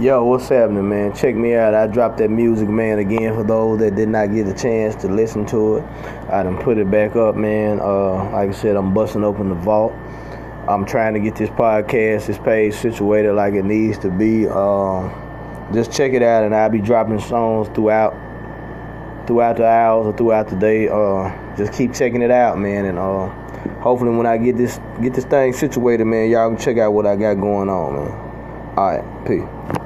Yo, what's happening, man? Check me out. I dropped that music, man, again for those that did not get a chance to listen to it. I done put it back up, man. Uh, like I said, I'm busting open the vault. I'm trying to get this podcast, this page situated like it needs to be. Uh, just check it out, and I'll be dropping songs throughout, throughout the hours or throughout the day. Uh, just keep checking it out, man, and uh, hopefully when I get this get this thing situated, man, y'all can check out what I got going on, man. All right, peace.